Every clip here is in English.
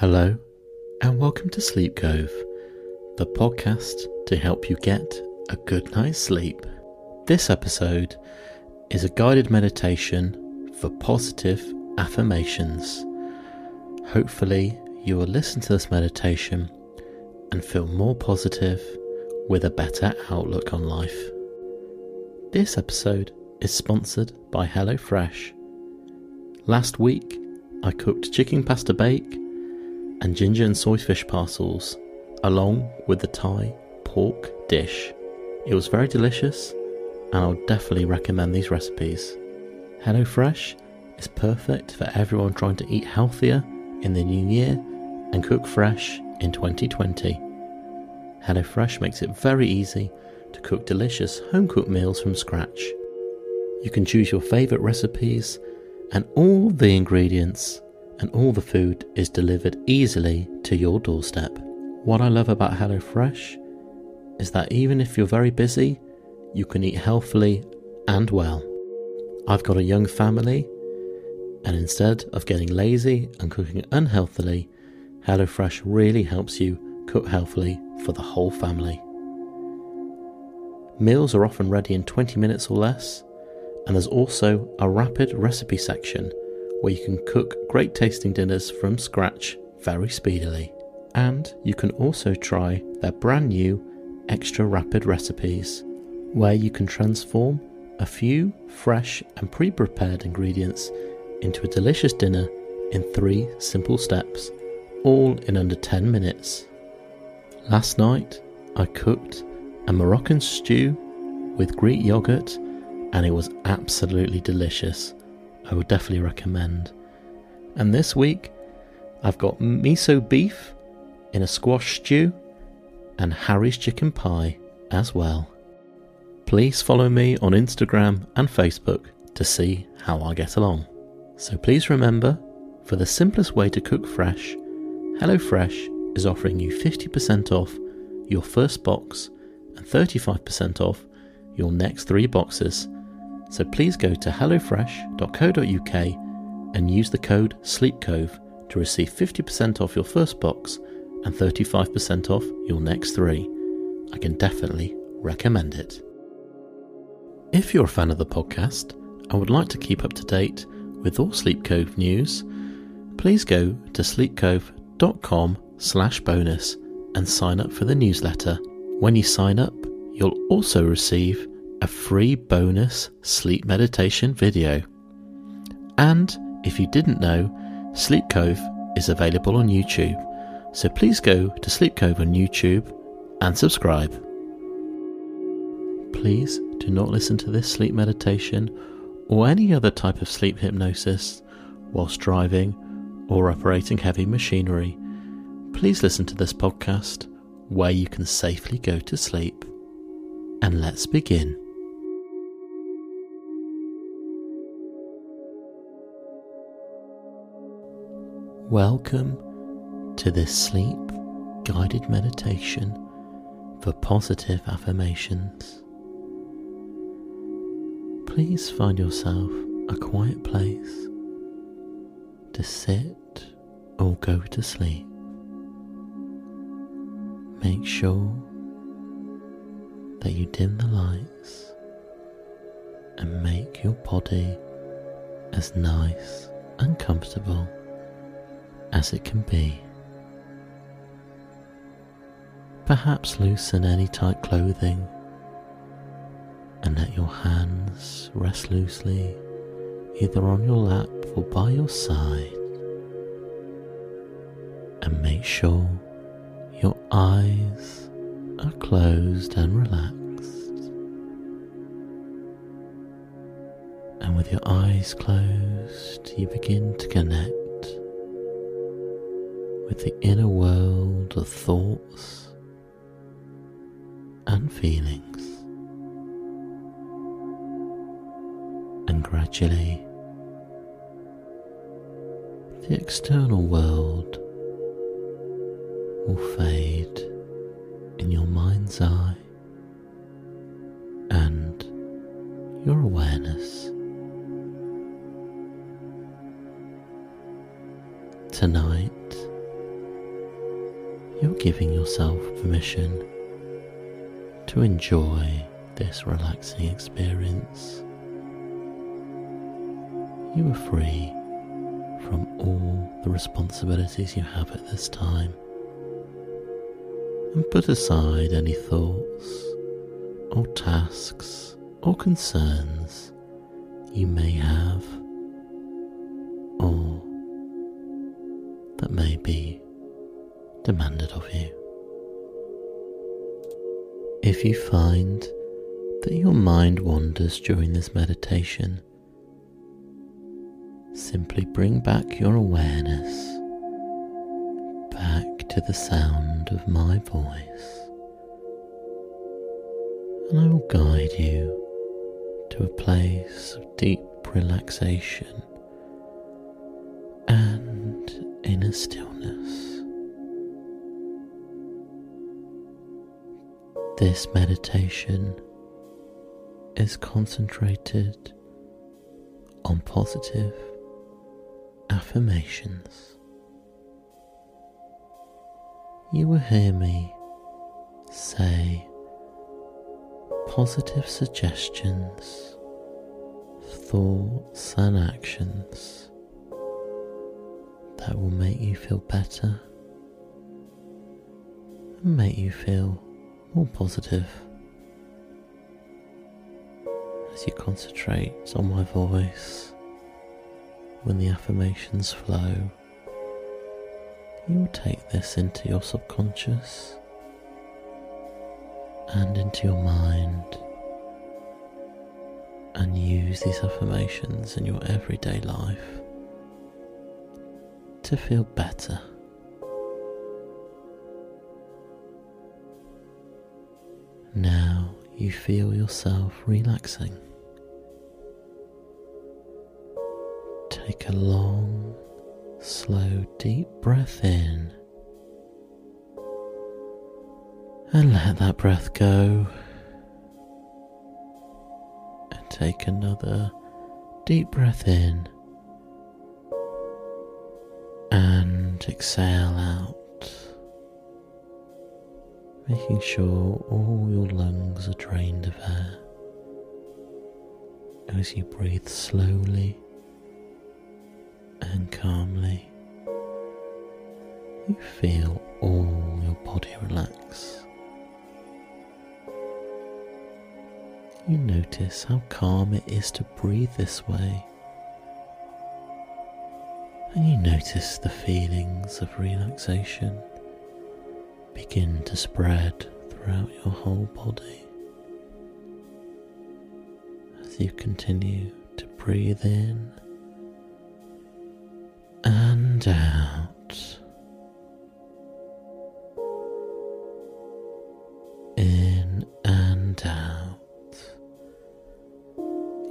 Hello, and welcome to Sleep Cove, the podcast to help you get a good night's sleep. This episode is a guided meditation for positive affirmations. Hopefully, you will listen to this meditation and feel more positive with a better outlook on life. This episode is sponsored by HelloFresh. Last week, I cooked chicken pasta bake and ginger and soy fish parcels, along with the Thai pork dish. It was very delicious, and I'll definitely recommend these recipes. HelloFresh is perfect for everyone trying to eat healthier in the new year and cook fresh in 2020. HelloFresh makes it very easy to cook delicious home cooked meals from scratch. You can choose your favourite recipes, and all the ingredients and all the food is delivered easily to your doorstep. What I love about HelloFresh is that even if you're very busy, you can eat healthily and well. I've got a young family, and instead of getting lazy and cooking unhealthily, HelloFresh really helps you cook healthily for the whole family. Meals are often ready in 20 minutes or less, and there's also a rapid recipe section where you can cook great tasting dinners from scratch very speedily. And you can also try their brand new extra rapid recipes, where you can transform a few fresh and pre prepared ingredients into a delicious dinner in three simple steps, all in under 10 minutes. Last night, I cooked a Moroccan stew with Greek yogurt, and it was absolutely delicious. I would definitely recommend. And this week, I've got miso beef in a squash stew and Harry's chicken pie as well. Please follow me on Instagram and Facebook to see how I get along. So please remember, for the simplest way to cook fresh, HelloFresh is offering you 50% off your first box and 35% off your next three boxes so please go to hellofresh.co.uk and use the code SLEEPCOVE to receive 50% off your first box and 35% off your next three. I can definitely recommend it. If you're a fan of the podcast and would like to keep up to date with all Sleep Cove news, please go to sleepcove.com slash bonus and sign up for the newsletter. When you sign up, you'll also receive a free bonus sleep meditation video. And if you didn't know, Sleep Cove is available on YouTube, so please go to Sleep Cove on YouTube and subscribe. Please do not listen to this sleep meditation or any other type of sleep hypnosis whilst driving or operating heavy machinery. Please listen to this podcast where you can safely go to sleep. And let's begin. Welcome to this sleep guided meditation for positive affirmations. Please find yourself a quiet place to sit or go to sleep. Make sure that you dim the lights and make your body as nice and comfortable as it can be. Perhaps loosen any tight clothing and let your hands rest loosely either on your lap or by your side. And make sure your eyes are closed and relaxed. And with your eyes closed, you begin to connect with the inner world of thoughts and feelings. And gradually, the external world will fade in your mind's eye and your awareness. Tonight, giving yourself permission to enjoy this relaxing experience. You are free from all the responsibilities you have at this time and put aside any thoughts or tasks or concerns you may have demanded of you. If you find that your mind wanders during this meditation, simply bring back your awareness back to the sound of my voice, and I will guide you to a place of deep relaxation and inner stillness. This meditation is concentrated on positive affirmations. You will hear me say positive suggestions, thoughts, and actions that will make you feel better and make you feel more positive as you concentrate on my voice when the affirmations flow. You will take this into your subconscious and into your mind and use these affirmations in your everyday life to feel better. You feel yourself relaxing. Take a long, slow, deep breath in and let that breath go. And take another deep breath in and exhale out making sure all your lungs are drained of air as you breathe slowly and calmly. You feel all your body relax. You notice how calm it is to breathe this way. And you notice the feelings of relaxation begin to spread throughout your whole body as you continue to breathe in and out. In and out.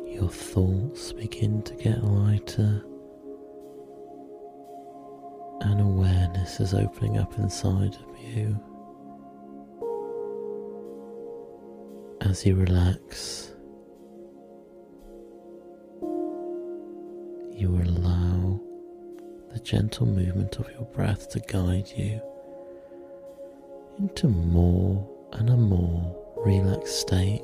Your thoughts begin to get lighter and awareness is opening up inside of as you relax. You allow the gentle movement of your breath to guide you into more and a more relaxed state.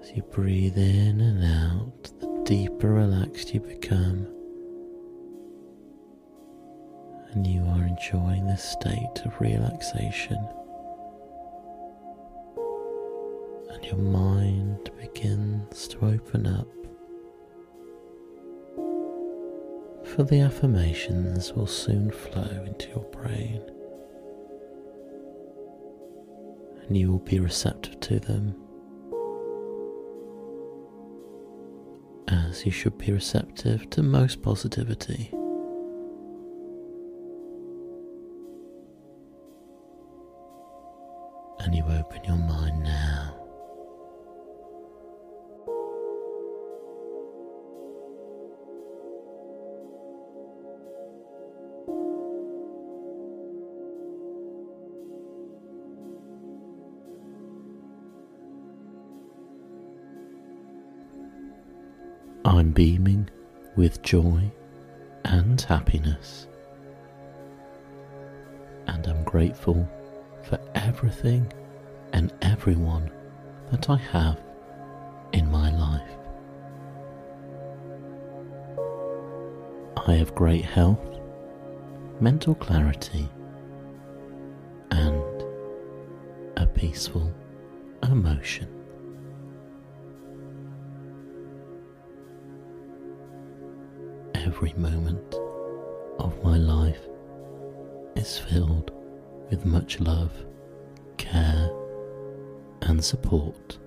As you breathe in and out, the deeper relaxed you become and you are enjoying this state of relaxation. And your mind begins to open up. For the affirmations will soon flow into your brain, and you will be receptive to them. As you should be receptive to most positivity. Open your mind now. I'm beaming with joy and happiness. and I'm grateful for everything and everyone that I have in my life. I have great health, mental clarity, and a peaceful emotion. Every moment of my life is filled with much love, care, and support.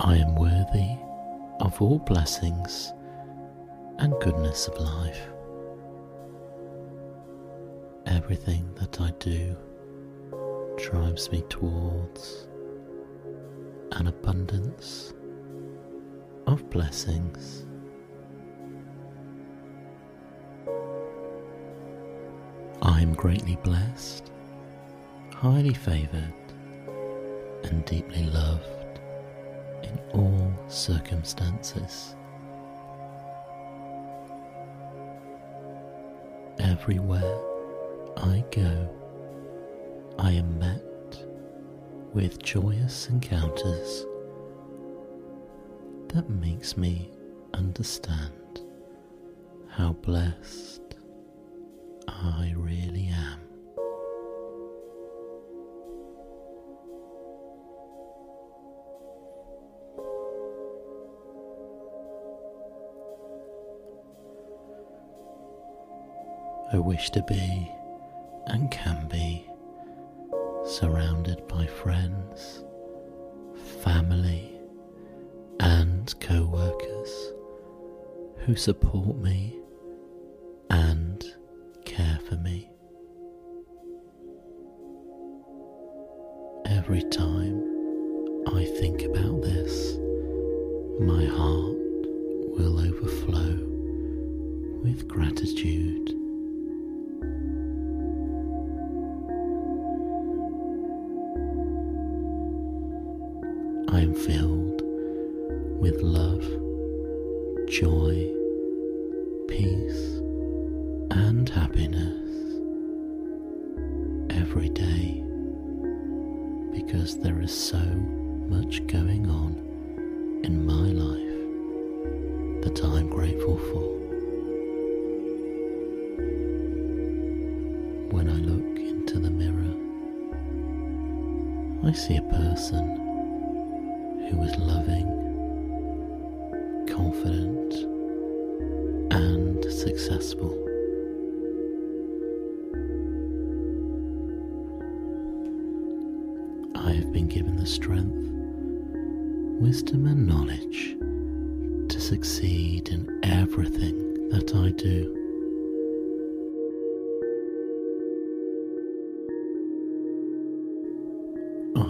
I am worthy of all blessings and goodness of life. Everything that I do drives me towards an abundance of blessings. I am greatly blessed, highly favoured, and deeply loved in all circumstances. Everywhere I go, I am met with joyous encounters that makes me understand how blessed I really am. I wish to be and can be surrounded by friends, family, and co workers who support me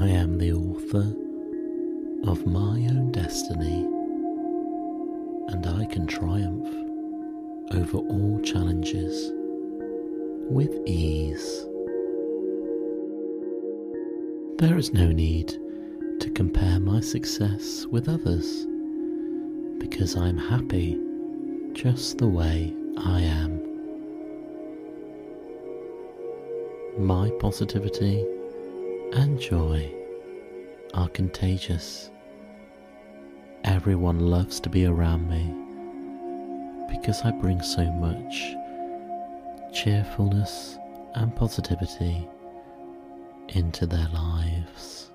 I am the author of my own destiny, and I can triumph over all challenges with ease. There is no need to compare my success with others because I'm happy just the way I am. My positivity and joy are contagious. Everyone loves to be around me because I bring so much cheerfulness and positivity into their lives.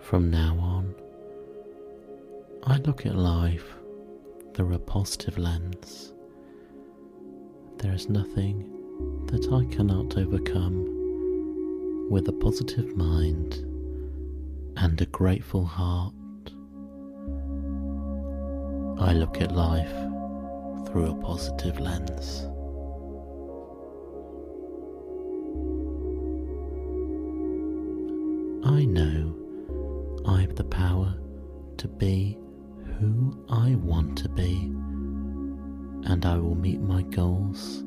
From now on, I look at life through a positive lens. There is nothing that I cannot overcome with a positive mind and a grateful heart. I look at life through a positive lens. I know I have the power to be who I want to be, and I will meet my goals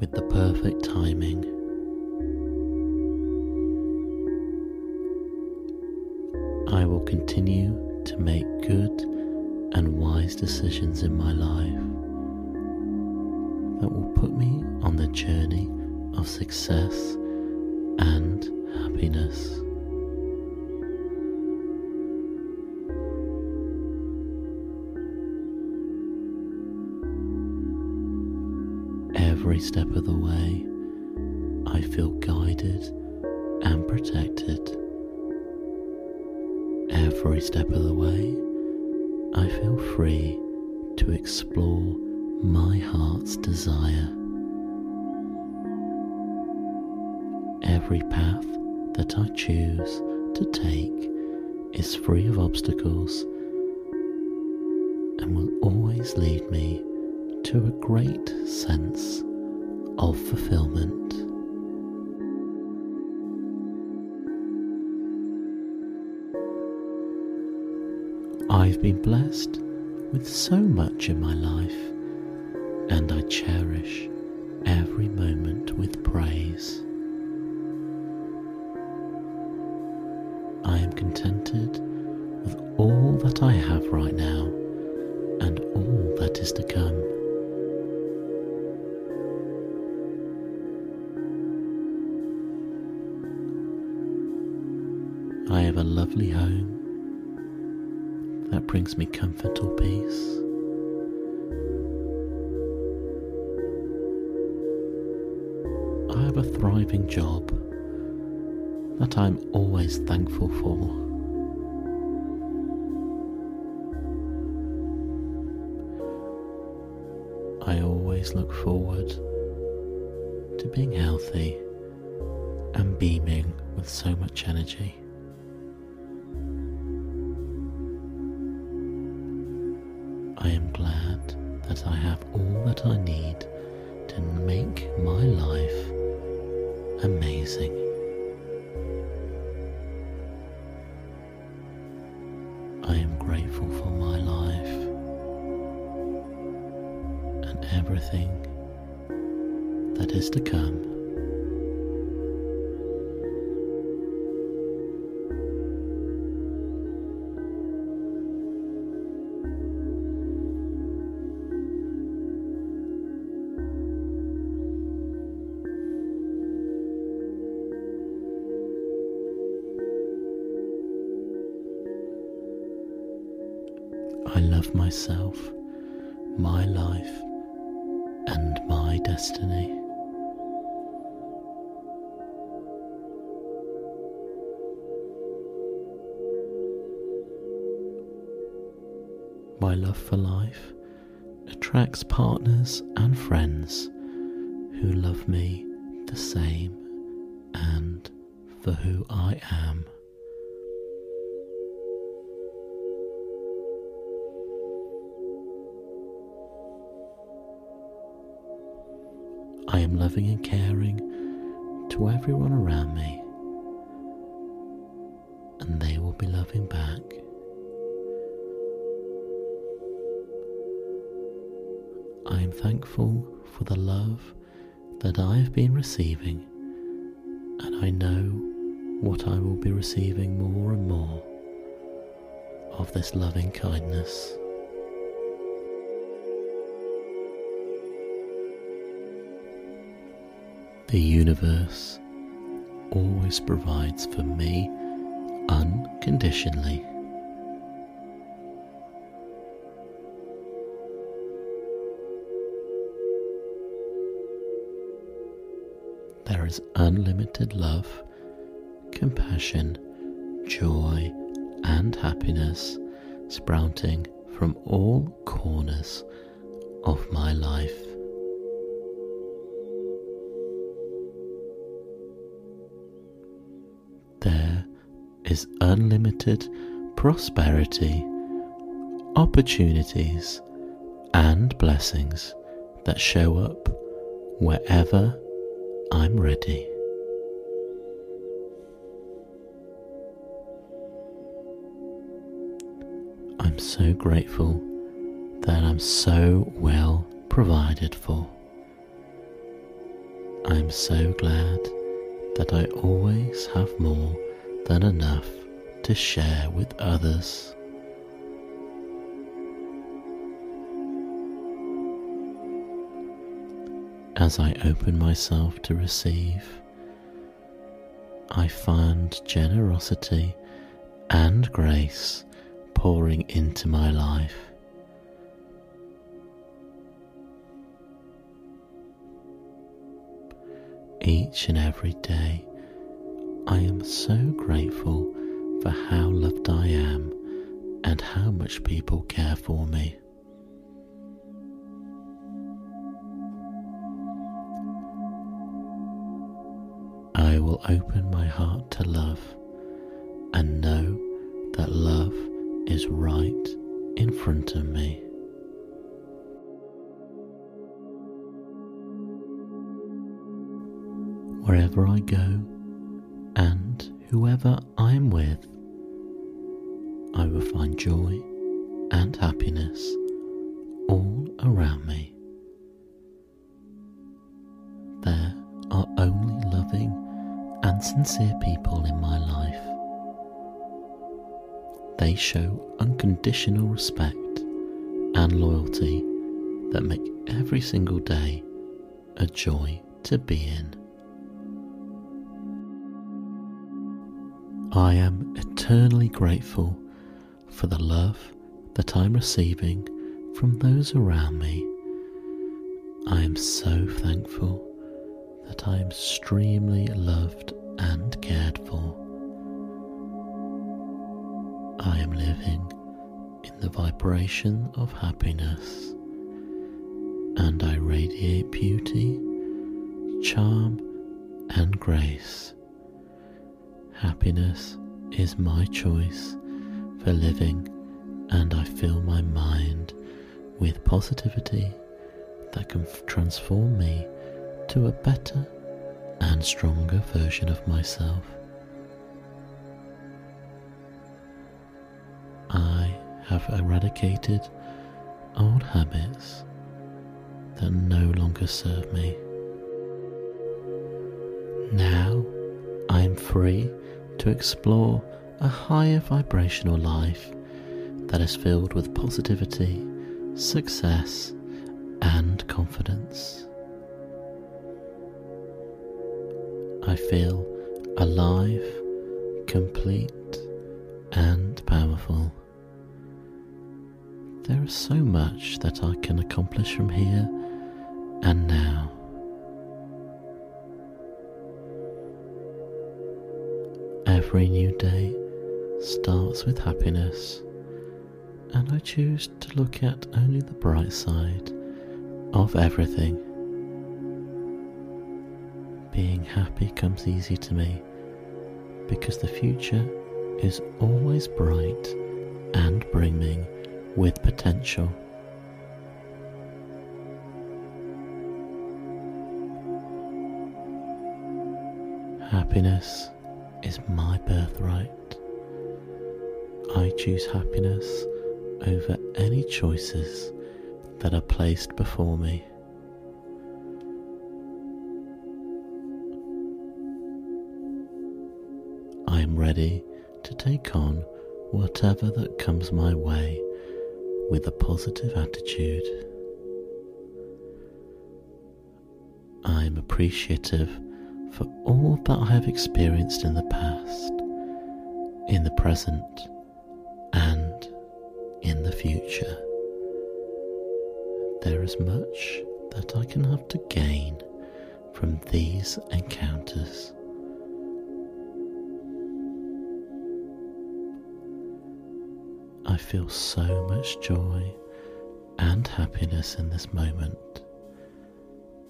with the perfect timing. I will continue to make good and wise decisions in my life that will put me on the journey of success and happiness. Every step of the way, I feel guided and protected. Every step of the way, I feel free to explore my heart's desire. Every path that I choose to take is free of obstacles and will always lead me to a great sense of fulfillment. I've been blessed with so much in my life, and I cherish every moment with praise. I am contented with all that I have right now and all that is to come. Lovely home that brings me comfort or peace. I have a thriving job that I'm always thankful for. I always look forward to being healthy and beaming with so much energy. All that I need to make my life amazing. Life, and my destiny. My love for life attracts partners and friends who love me the same and for who I am. Am loving and caring to everyone around me, and they will be loving back. I am thankful for the love that I have been receiving, and I know what I will be receiving more and more of this loving kindness. The universe always provides for me unconditionally. There is unlimited love, compassion, joy, and happiness sprouting from all corners of my life. Is unlimited prosperity, opportunities, and blessings that show up wherever I'm ready. I'm so grateful that I'm so well provided for. I'm so glad that I always have more than enough to share with others. As I open myself to receive, I find generosity and grace pouring into my life. Each and every day, I am so grateful for how loved I am and how much people care for me. I will open my heart to love and know that love is right in front of me. Wherever I go and whoever I'm with, I will find joy and happiness all around me. There are only loving and sincere people in my life. They show unconditional respect and loyalty that make every single day a joy to be in. I am eternally grateful for the love that I'm receiving from those around me. I am so thankful that I am extremely loved and cared for. I am living in the vibration of happiness and I radiate beauty, charm, and grace. Happiness is my choice for living, and I fill my mind with positivity that can transform me to a better and stronger version of myself. I have eradicated old habits that no longer serve me. Now I am free to explore a higher vibrational life that is filled with positivity, success, and confidence. I feel alive, complete, and powerful. There is so much that I can accomplish from here and now. Every new day starts with happiness, and I choose to look at only the bright side of everything. Being happy comes easy to me because the future is always bright and brimming with potential. Happiness is my birthright. I choose happiness over any choices that are placed before me. I am ready to take on whatever that comes my way with a positive attitude. I am appreciative for all that I have experienced in the past, in the present, and in the future. There is much that I can have to gain from these encounters. I feel so much joy and happiness in this moment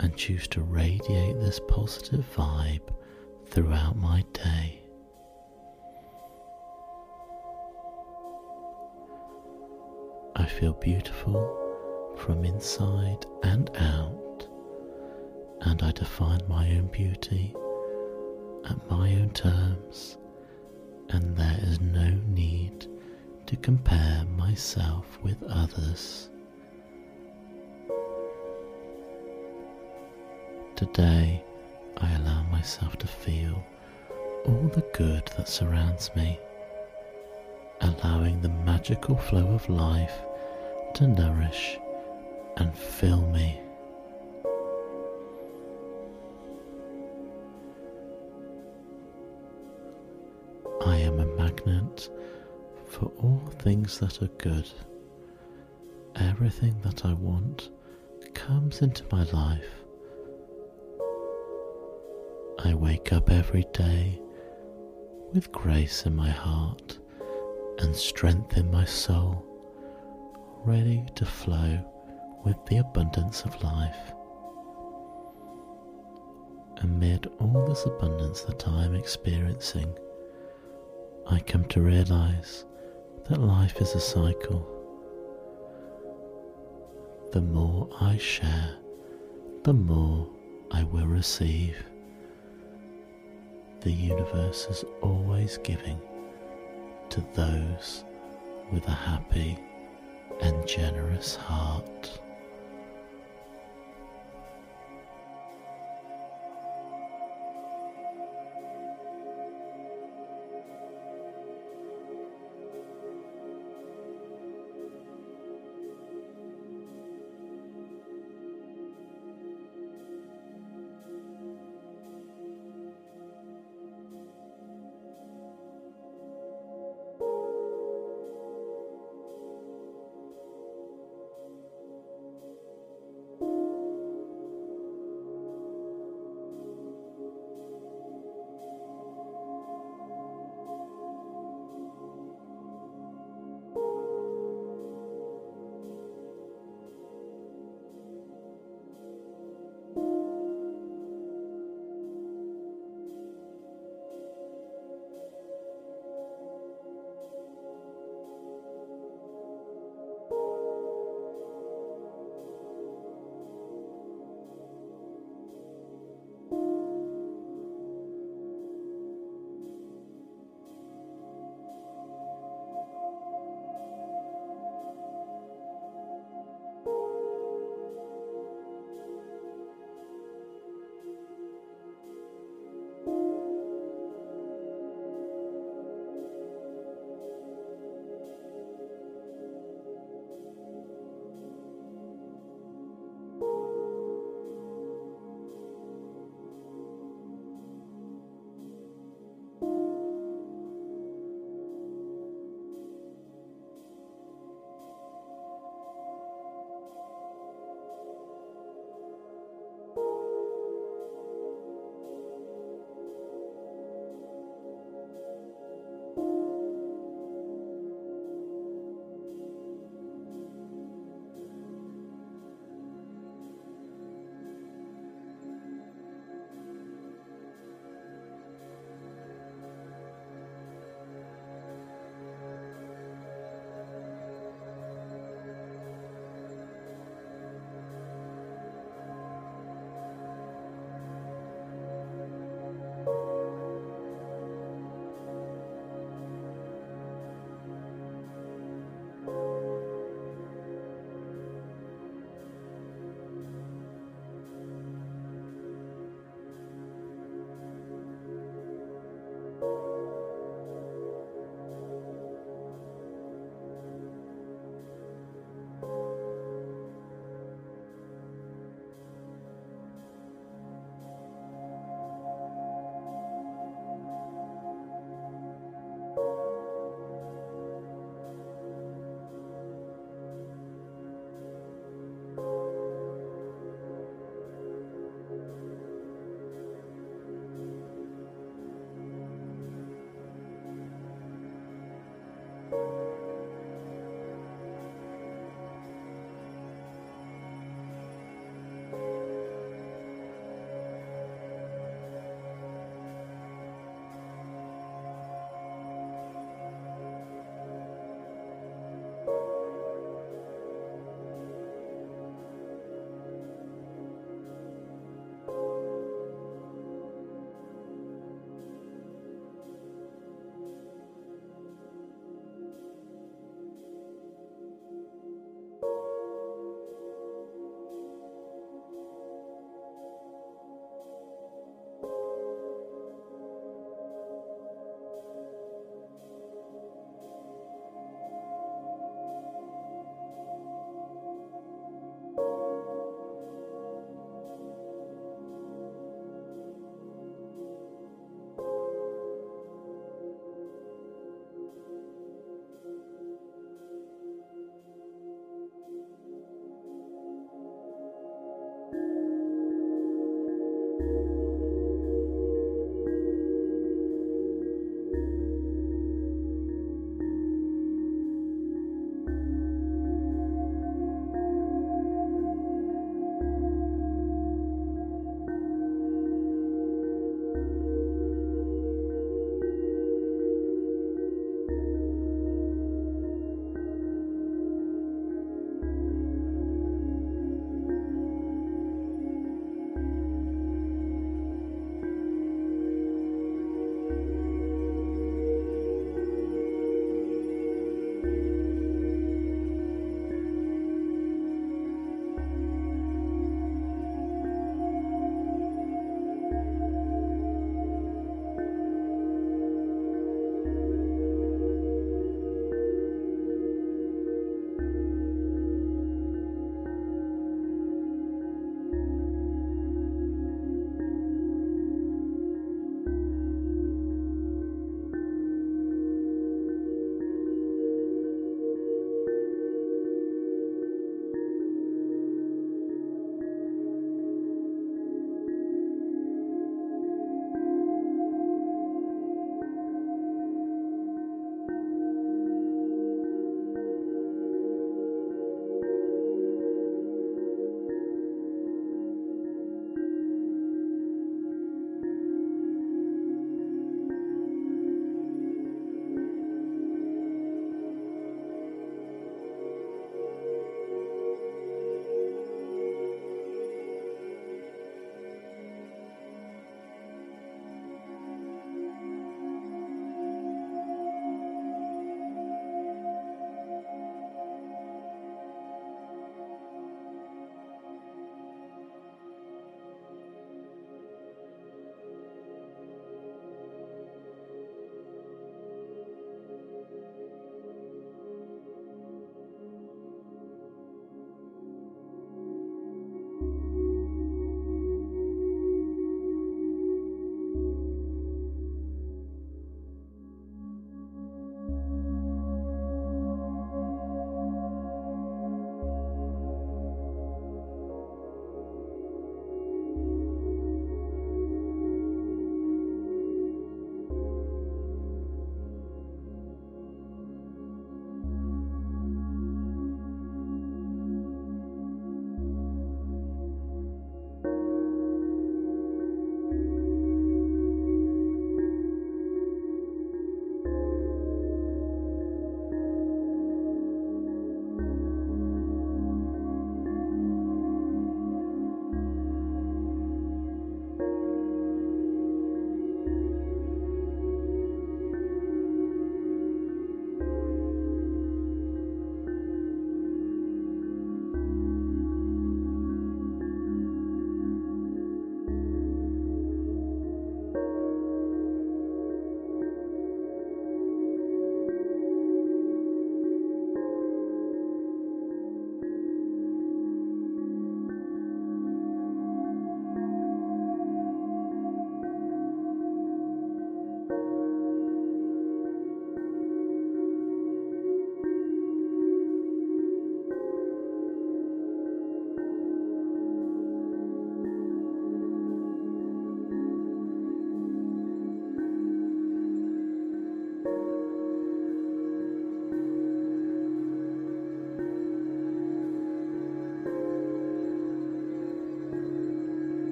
and choose to radiate this positive vibe throughout my day. I feel beautiful from inside and out, and I define my own beauty at my own terms, and there is no need to compare myself with others. Today, I allow myself to feel all the good that surrounds me, allowing the magical flow of life to nourish and fill me. I am a magnet for all things that are good. Everything that I want comes into my life I wake up every day with grace in my heart and strength in my soul, ready to flow with the abundance of life. Amid all this abundance that I am experiencing, I come to realize that life is a cycle. The more I share, the more I will receive. The universe is always giving to those with a happy and generous heart.